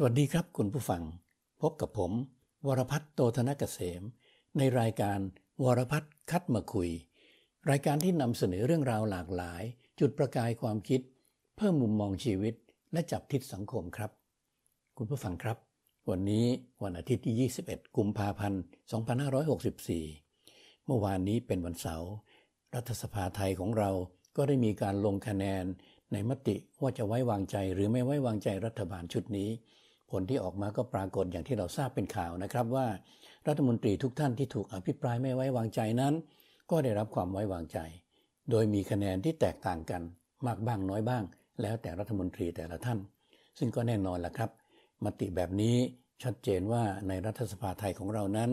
สวัสดีครับคุณผู้ฟัง พบกับผม วรพัฒน์โตธนกเกษม ในรายการวรพัฒน์คัดมาคุย รายการที่นำเสนอเรื่องราวหลากหลาย จุดประกายความคิด เพิ่มมุมมองชีวิต และจับทิศสังคมครับ คุณผู้ฟังครับ วันนี้วันอาทิตย์ที่ 21 กุมภาพันธ์ 2564 เมื่อวานนี้เป็นวันเสาร์รัฐสภาไทยของเราก็ได้มีการลงคะแนนในมติว่าจะไว้วางใจหรือไม่ไว้วางใจรัฐบาลชุดนี้ ผลที่ออกมาก็ปรากฏอย่างที่เราทราบเป็นข่าวนะครับว่า รัฐมนตรีทุกท่านที่ถูกอภิปรายไม่ไว้วางใจนั้น ก็ได้รับความไว้วางใจ โดยมีคะแนนที่แตกต่างกันมากบ้างน้อยบ้าง แล้วแต่รัฐมนตรีแต่ละท่าน ซึ่งก็แน่นอนละครับ มติแบบนี้ชัดเจนว่าในรัฐสภาไทยของเรานั้น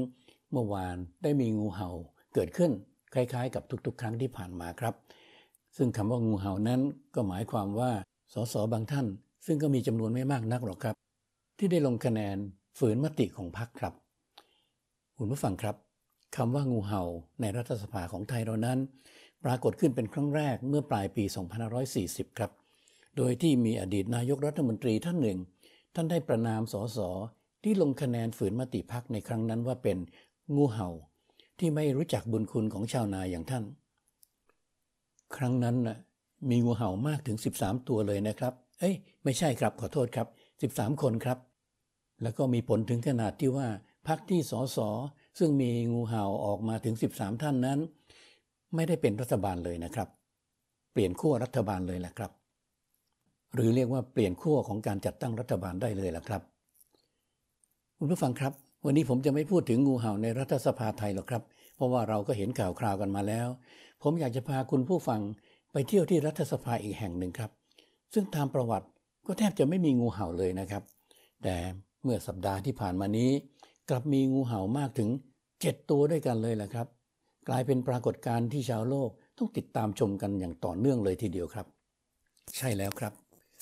เมื่อวานได้มีงูเห่าเกิดขึ้นคล้ายๆ กับทุกๆ ครั้งที่ผ่านมาครับ ซึ่งคำว่างูเห่านั้นก็หมายความว่าสสบางท่าน ซึ่งก็มีจำนวนไม่มากนักหรอกครับ ที่ได้ลงคะแนนฝืนมติของพรรคครับ คุณผู้ฟังครับคำว่างูเห่าในรัฐสภาของไทยเรานั้น ปรากฏขึ้นเป็นครั้งแรกเมื่อปลายปี 2540 ครับ โดยที่มีอดีตนายกรัฐมนตรีท่านหนึ่ง ท่านได้ประนามสสที่ลงคะแนนฝืนมติพักในครั้งนั้นว่าเป็นงูเห่า ที่ไม่รู้จักบุญคุณของชาวนาอย่างท่าน ครั้งนั้นนะมีงูเห่ามากถึง 13 ตัวเลยนะครับ เอ้ย ไม่ใช่ครับขอโทษครับ 13 คนครับ แล้วก็มีผลถึงขนาดที่ว่าพรรคที่สสซึ่งมีงูเห่าออกมาถึง 13 ท่านนั้น ไม่ได้เป็นรัฐบาลเลยนะครับ เปลี่ยนขั้วรัฐบาลเลยแหละครับ หรือเรียกว่าเปลี่ยนขั้วของการจัดตั้งรัฐบาลได้เลยแหละครับคุณผู้ฟังครับ วันนี้ผมจะไม่พูดถึงงูเห่าในรัฐสภาไทยหรอกครับ เพราะว่าเราก็เห็นข่าวคราวกันมาแล้ว ผมอยากจะพาคุณผู้ฟังไปเที่ยวที่รัฐสภาอีกแห่งหนึ่งครับ ซึ่งตามประวัติ ก็แทบจะไม่มีงูเห่าเลยนะครับ แต่เมื่อสัปดาห์ที่ผ่านมานี้ กลับมีงูเห่ามากถึง 7 ตัวด้วยกันเลยแหละครับ กลายเป็นปรากฏการณ์ที่ชาวโลกต้องติดตามชมกันอย่างต่อเนื่องเลยทีเดียวครับ ใช่แล้วครับ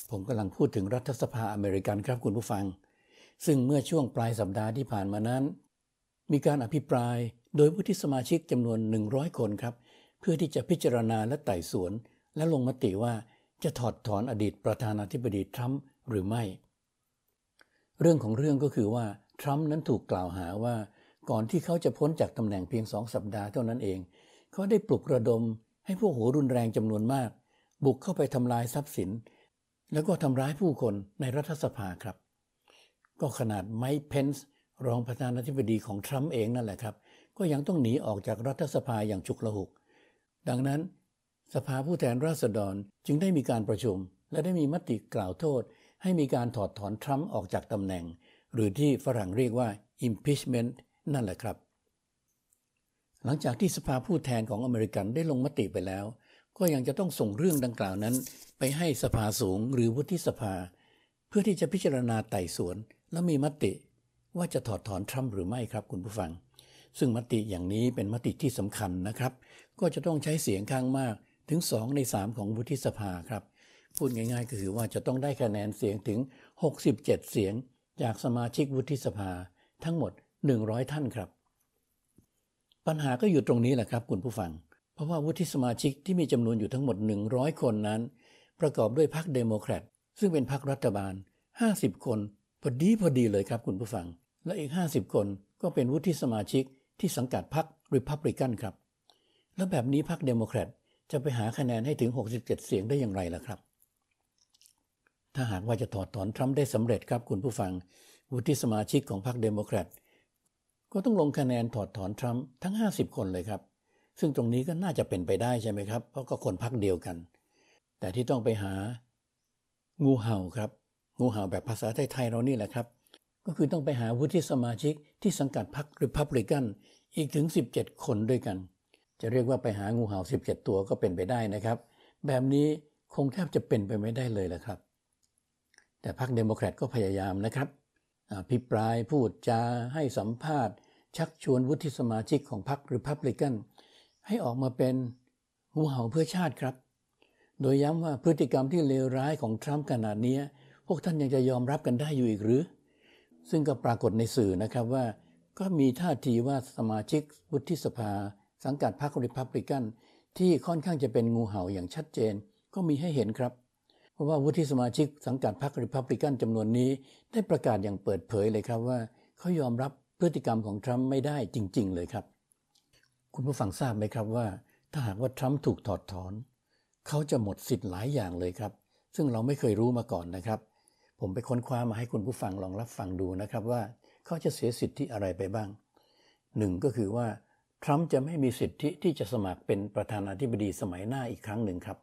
ผมกำลังพูดถึงรัฐสภาอเมริกันครับคุณผู้ฟัง ซึ่งเมื่อช่วงปลายสัปดาห์ที่ผ่านมานั้น มีการอภิปรายโดยผู้ที่สมาชิกจำนวน 100 คนครับ เพื่อที่จะพิจารณาและไต่สวน และลงมติว่า จะถอดถอนอดีตประธานาธิบดีทรัมป์หรือไม่ เรื่องของเรื่องก็คือว่าทรัมป์นั้นถูกกล่าวหาว่าก่อนที่เขาจะพ้นจากตำแหน่งเพียงสองสัปดาห์เท่านั้นเอง เขาได้ปลุกระดม ให้พวกหัวรุนแรงจำนวนมาก บุกเข้าไปทำลายทรัพย์สิน แล้วก็ทำร้ายผู้คนในรัฐสภาครับ ก็ขนาดไมค์เพนส์รองประธานาธิบดีของทรัมป์เองนั่นแหละครับ ก็ยังต้องหนีออกจากรัฐสภาอย่างฉุกละหุก ดังนั้น สภาผู้แทนราษฎรจึงได้มีการประชุม และได้มีมติกล่าวโทษ ให้มีการถอดถอนทรัมป์ออกจากตำแหน่ง หรือที่ฝรั่งเรียกว่า impeachment นั่นแหละครับ หลังจากที่สภาผู้แทนของอเมริกันได้ลงมติไปแล้ว ก็ยังจะต้องส่งเรื่องดังกล่าวนั้น ไปให้สภาสูงหรือวุฒิสภา เพื่อที่จะพิจารณาไต่สวน และมีมติ ว่าจะถอดถอนทรัมป์หรือไม่ครับคุณผู้ฟัง ซึ่งมติอย่างนี้เป็นมติที่สำคัญนะครับ ก็จะต้องใช้เสียงข้างมาก ถึง 2 ใน 3 ของวุฒิสภาครับ พูดง่ายๆ ก็คือว่าจะต้องได้คะแนนเสียงถึง 67 เสียง จากสมาชิกวุฒิสภาทั้งหมด 100 ท่านครับ ปัญหาก็อยู่ตรงนี้แหละครับคุณผู้ฟัง เพราะว่าวุฒิสมาชิกที่มีจำนวนอยู่ทั้งหมด 100 คนนั้น ประกอบด้วยพรรคเดโมแครตซึ่งเป็นพรรครัฐบาล 50 คนพอดีพอดีเลยครับคุณผู้ฟัง และอีก 50 คนก็เป็นวุฒิสมาชิกที่สังกัดพรรคริพับลิกันครับ แล้วแบบนี้พรรคเดโมแครต จะไปหาคะแนนให้ถึง 67 เสียงได้อย่างไรล่ะครับ ถ้าหากว่าจะถอดถอนทรัมป์ได้สำเร็จครับคุณผู้ฟัง วุฒิสมาชิกของพรรคเดโมแครตก็ต้องลงคะแนนถอดถอนทรัมป์ทั้ง 50 คนเลยครับ ซึ่งตรงนี้ก็น่าจะเป็นไปได้ใช่ไหมครับ เพราะก็คนพรรคเดียวกัน แต่ที่ต้องไปหา งูเห่าครับ งูเห่าแบบภาษาไทยๆเรานี่แหละครับ ก็คือต้องไปหาวุฒิสมาชิกที่สังกัดพรรคริพับลิกันอีกถึง 17 คนด้วยกัน จะเรียกว่าไปหางูเห่า 17 ตัวก็เป็นไปได้นะครับ แบบนี้คงแทบจะเป็นไปไม่ได้เลยแหละครับ แต่พรรคเดโมแครตก็พยายามนะครับอภิปรายพูดจาให้สัมภาษณ์ ชักชวนวุฒิสมาชิกของพรรคริพับลิกันให้ออกมาเป็นงูเห่าเพื่อชาติครับ โดยย้ำว่าพฤติกรรมที่เลวร้ายของทรัมป์ขนาดนี้พวกท่านยังจะยอมรับกันได้อยู่อีกหรือ ซึ่งก็ปรากฏในสื่อนะครับว่า ก็มีท่าทีว่าสมาชิกวุฒิสภา สังกัดพรรคริพับลิกันที่ค่อนข้างจะเป็นงูเห่าอย่างชัดเจนก็มีให้เห็นครับ เพราะว่าวุฒิสมาชิกสังกัดพรรคริพับลิกันจำนวนนี้ ได้ประกาศอย่างเปิดเผยเลยครับว่า เขายอมรับพฤติกรรมของทรัมป์ไม่ได้จริง ๆ เลยครับ คุณผู้ฟังทราบไหมครับว่า ถ้าหากว่าทรัมป์ถูกถอดถอน เขาจะหมดสิทธิ์หลายอย่างเลยครับ ซึ่งเราไม่เคยรู้มาก่อนนะครับ ผมไปค้นคว้ามาให้คุณผู้ฟังลองรับฟังดูนะครับว่า เขาจะเสียสิทธิอะไรไปบ้างหนึ่งก็คือว่า ทรัมป์จะไม่มีสิทธิที่จะสมัครเป็นประธานาธิบดีสมัยหน้าอีกครั้งหนึ่งครับ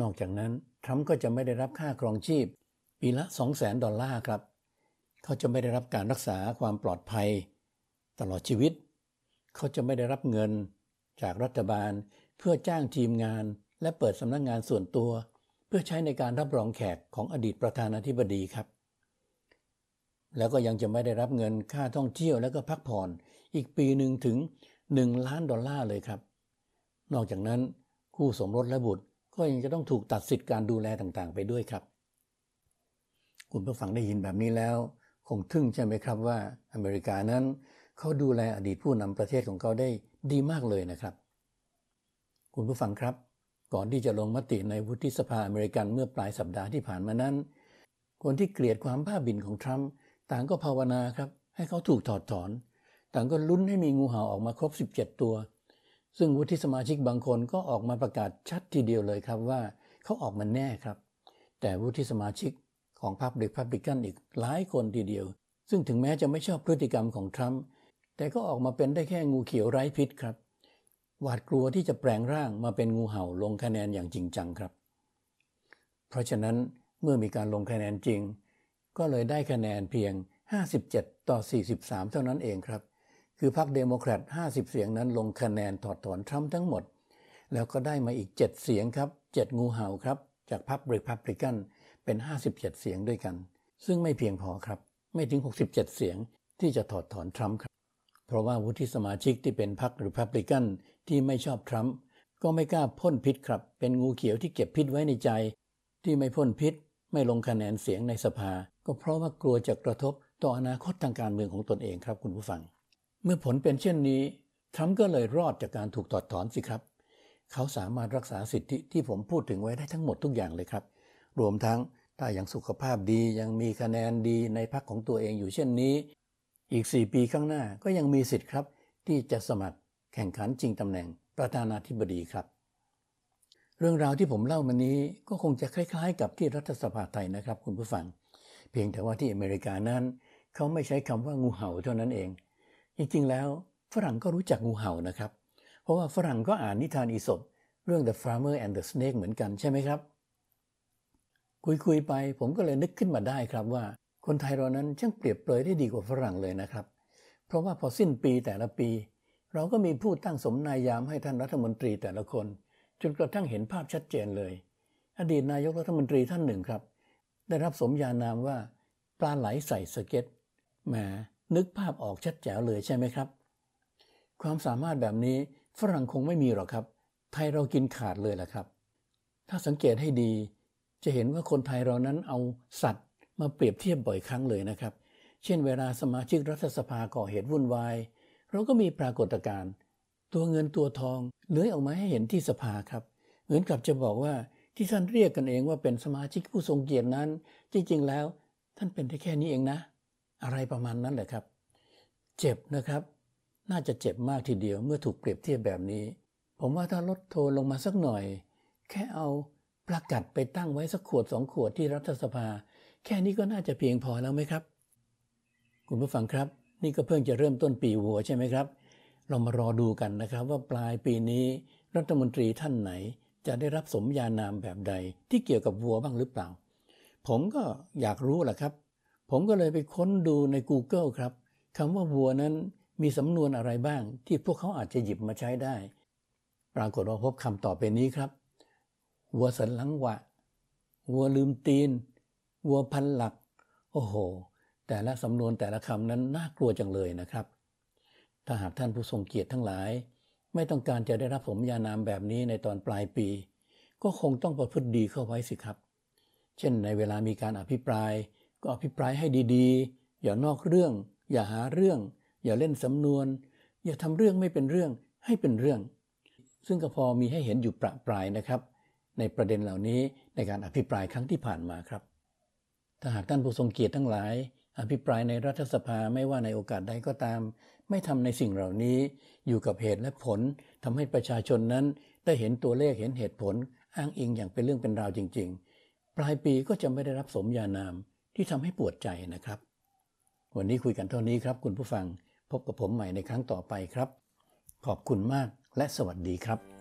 นอกจากนั้นทรัมป์ก็จะไม่ได้รับค่าครองชีพ ปีละ 2 0 0แสนดอลลาร์ครับ เขาจะไม่ได้รับการรักษาความปลอดภัย ตลอดชีวิต เขาจะไม่ได้รับเงิน จากรัฐบาล เพื่อจ้างทีมงาน และเปิดสำนักงงานส่วนตัว เพื่อใช้ในการรับรองแขกของอดีตประธานาธิบดีครับแล้วก็ยังจะไม่ได้รับเงินค่าท่องเที่ยวและก็พักผ่อนอีกปีหนึ่งถึง 1 ล้านดอลลาร์เลยครับ นอกจากนั้น คู่สมรสและบุตรก็ยังจะต้องถูกตัดสิทธิการดูแลต่างๆ ไปด้วยครับ คุณผู้ฟังได้ยินแบบนี้แล้ว คงทึ่งใช่ไหมครับว่าอเมริกานั้นเขาดูแลอดีตผู้นำประเทศของเขาได้ดีมากเลยนะครับ คุณผู้ฟังครับ ก่อนที่จะลงมติในวุฒิสภาอเมริกันเมื่อปลายสัปดาห์ที่ผ่านมานั้น คนที่เกลียดความบ้าบิ่นของทรัมป์ต่างก็ภาวนาครับ ให้เขาถูกถอดถอน ต่างก็ลุ้นให้มีงูเห่าออกมาครบ 17 ตัว ซึ่งวุฒิสมาชิกบางคนก็ออกมาประกาศชัดทีเดียวเลยครับว่าเขาออกมาแน่ครับ แต่วุฒิสมาชิกของพรรคเดพับลิกันอีกหลายคนทีเดียว ซึ่งถึงแม้จะไม่ชอบพฤติกรรมของทรัมป์แต่ก็ออกมาเป็นได้แค่งูเขียวไร้พิษครับ หวาดกลัวที่จะแปลงร่างมาเป็นงูเห่าลงคะแนนอย่างจริงจังครับ เพราะฉะนั้นเมื่อมีการลงคะแนนจริง ก็เลยได้คะแนนเพียง 57 ต่อ 43 เท่านั้นเองครับ คือพรรคเดโมแครต50 เสียงนั้นลงคะแนนถอดถอนทรัมป์ทั้งหมด แล้วก็ได้มาอีก 7 เสียงครับ 7 งูเห่าครับ จากพรรครีพับลิกันเป็น 57 เสียงด้วยกัน ซึ่งไม่เพียงพอครับ ไม่ถึง 67 เสียงที่จะถอดถอนทรัมป์ครับ เพราะว่าวุฒิสมาชิกที่เป็นพรรครีพับลิกันที่ไม่ชอบทรัมป์ก็ไม่กล้าพ่นพิษครับ เป็นงูเขียวที่เก็บพิษไว้ในใจ ที่ไม่พ่นพิษ ไม่ลงคะแนนเสียงในสภา ก็เพราะว่ากลัวจะกระทบต่ออนาคตทางการเมืองของตนเองครับคุณผู้ฟัง เมื่อผลเป็นเช่นนี้ ทรัมป์ก็เลยรอดจากการถูกถอดถอนสิครับ เขาสามารถรักษาสิทธิที่ผมพูดถึงไว้ได้ทั้งหมดทุกอย่างเลยครับ รวมทั้งถ้ายังสุขภาพดียังมีคะแนนดีในพรรคของตัวเองอยู่เช่นนี้ อีก 4 ปีข้างหน้าก็ยังมีสิทธิ์ครับ ที่จะสมัครแข่งขันจริงตำแหน่งประธานาธิบดีครับ เรื่องราวที่ผมเล่ามานี้ก็คงจะคล้าย ๆ กับที่รัฐสภาไทยนะครับ คุณผู้ฟัง เพียงแต่ว่าที่อเมริกานั้น เขาไม่ใช้คำว่างูเห่าเท่านั้นเอง จริงๆแล้วฝรั่งก็รู้จักงูเห่านะครับ เพราะว่าฝรั่งก็อ่านนิทานอีสบเรื่อง The Farmer and the Snake เหมือนกันใช่ไหมครับ คุยๆไปผมก็เลยนึกขึ้นมาได้ครับว่า คนไทยเรานั้นช่างเปรียบเปรยได้ดีกว่าฝรั่งเลยนะครับ เพราะว่าพอสิ้นปีแต่ละปี เราก็มีผู้ตั้งสมนายามให้ท่านรัฐมนตรีแต่ละคน จนกระทั่งเห็นภาพชัดเจนเลย อดีตนายกรัฐมนตรีท่านหนึ่งครับ ได้รับสมญานามว่า ปลาไหลใส่สเก็ตแหม นึกภาพออกชัดแจ๋วเลยใช่ไหมครับ ความสามารถแบบนี้ฝรั่งคงไม่มีหรอกครับ ไทยเรากินขาดเลยแหละครับ ถ้าสังเกตให้ดี จะเห็นว่าคนไทยเรานั้นเอาสัตว์มาเปรียบเทียบบ่อยครั้งเลยนะครับ เช่นเวลาสมาชิกรัฐสภาก่อเหตุวุ่นวาย เราก็มีปรากฏการณ์ตัวเงินตัวทองเลื้อยออกมาให้เห็นที่สภาครับ เหมือนกับจะบอกว่าที่ท่านเรียกกันเองว่าเป็นสมาชิกผู้ทรงเกียรตินั้น จริงๆแล้ว ท่านเป็นได้แค่นี้เองนะ อะไรประมาณนั้นแหละครับ เจ็บนะครับ น่าจะเจ็บมากทีเดียวเมื่อถูกเปรียบเทียบแบบนี้ ผมว่าถ้าลดโทนลงมาสักหน่อย แค่เอาประกัดไปตั้งไว้สักขวดสองขวดที่รัฐสภา แค่นี้ก็น่าจะเพียงพอแล้วไหมครับ คุณผู้ฟังครับ นี่ก็เพิ่งจะเริ่มต้นปีหัวใช่ไหมครับ เรามารอดูกันนะครับว่าปลายปีนี้รัฐมนตรีท่านไหน จะได้รับสมญานามแบบใดที่เกี่ยวกับวัวบ้างหรือเปล่า ผมก็อยากรู้แหละครับ ผมก็เลยไปค้นดูใน Google ครับคำว่าวัวนั้นมีสำนวนอะไรบ้าง ที่พวกเขาอาจจะหยิบมาใช้ได้ ปรากฏว่าพบคำต่อบเป็นนี้ครับ วัวสันหลังวะ วัวลืมตีน วัวพันหลัก โอ้โห แต่ละสำนวนแต่ละคำนั้นน่ากลัวจังเลยนะครับ ถ้าหากท่านผู้ทรงเกียรติทั้งหลาย ไม่ต้องการจะได้รับผมยานามแบบนี้ในตอนปลายปี ก็คงต้องประพฤติดีเข้าไว้สิครับ เช่นในเวลามีการอภิปราย ก็อภิปรายให้ดีๆ อย่านอกเรื่อง อย่าหาเรื่อง อย่าเล่นสำนวน อย่าทำเรื่องไม่เป็นเรื่องให้เป็นเรื่อง ซึ่งก็พอมีให้เห็นอยู่ประปรายนะครับ ในประเด็นเหล่านี้ในการอภิปรายครั้งที่ผ่านมาครับถ้าหากท่านผู้ทรงเกียรติทั้งหลาย อภิปรายในรัฐสภาไม่ว่าในโอกาสใดก็ตาม ไม่ทำในสิ่งเหล่านี้ อยู่กับเหตุและผลทำให้ประชาชนนั้นได้เห็นตัวเลขเห็นเหตุผล อ้างอิงอย่างเป็นเรื่องเป็นราวจริง ๆ ปลายปีก็จะไม่ได้รับสมญานาม ที่ทำให้ปวดใจนะครับ วันนี้คุยกันเท่านี้ครับ คุณผู้ฟังพบกับผมใหม่ในครั้งต่อไปครับ ขอบคุณมากและสวัสดีครับ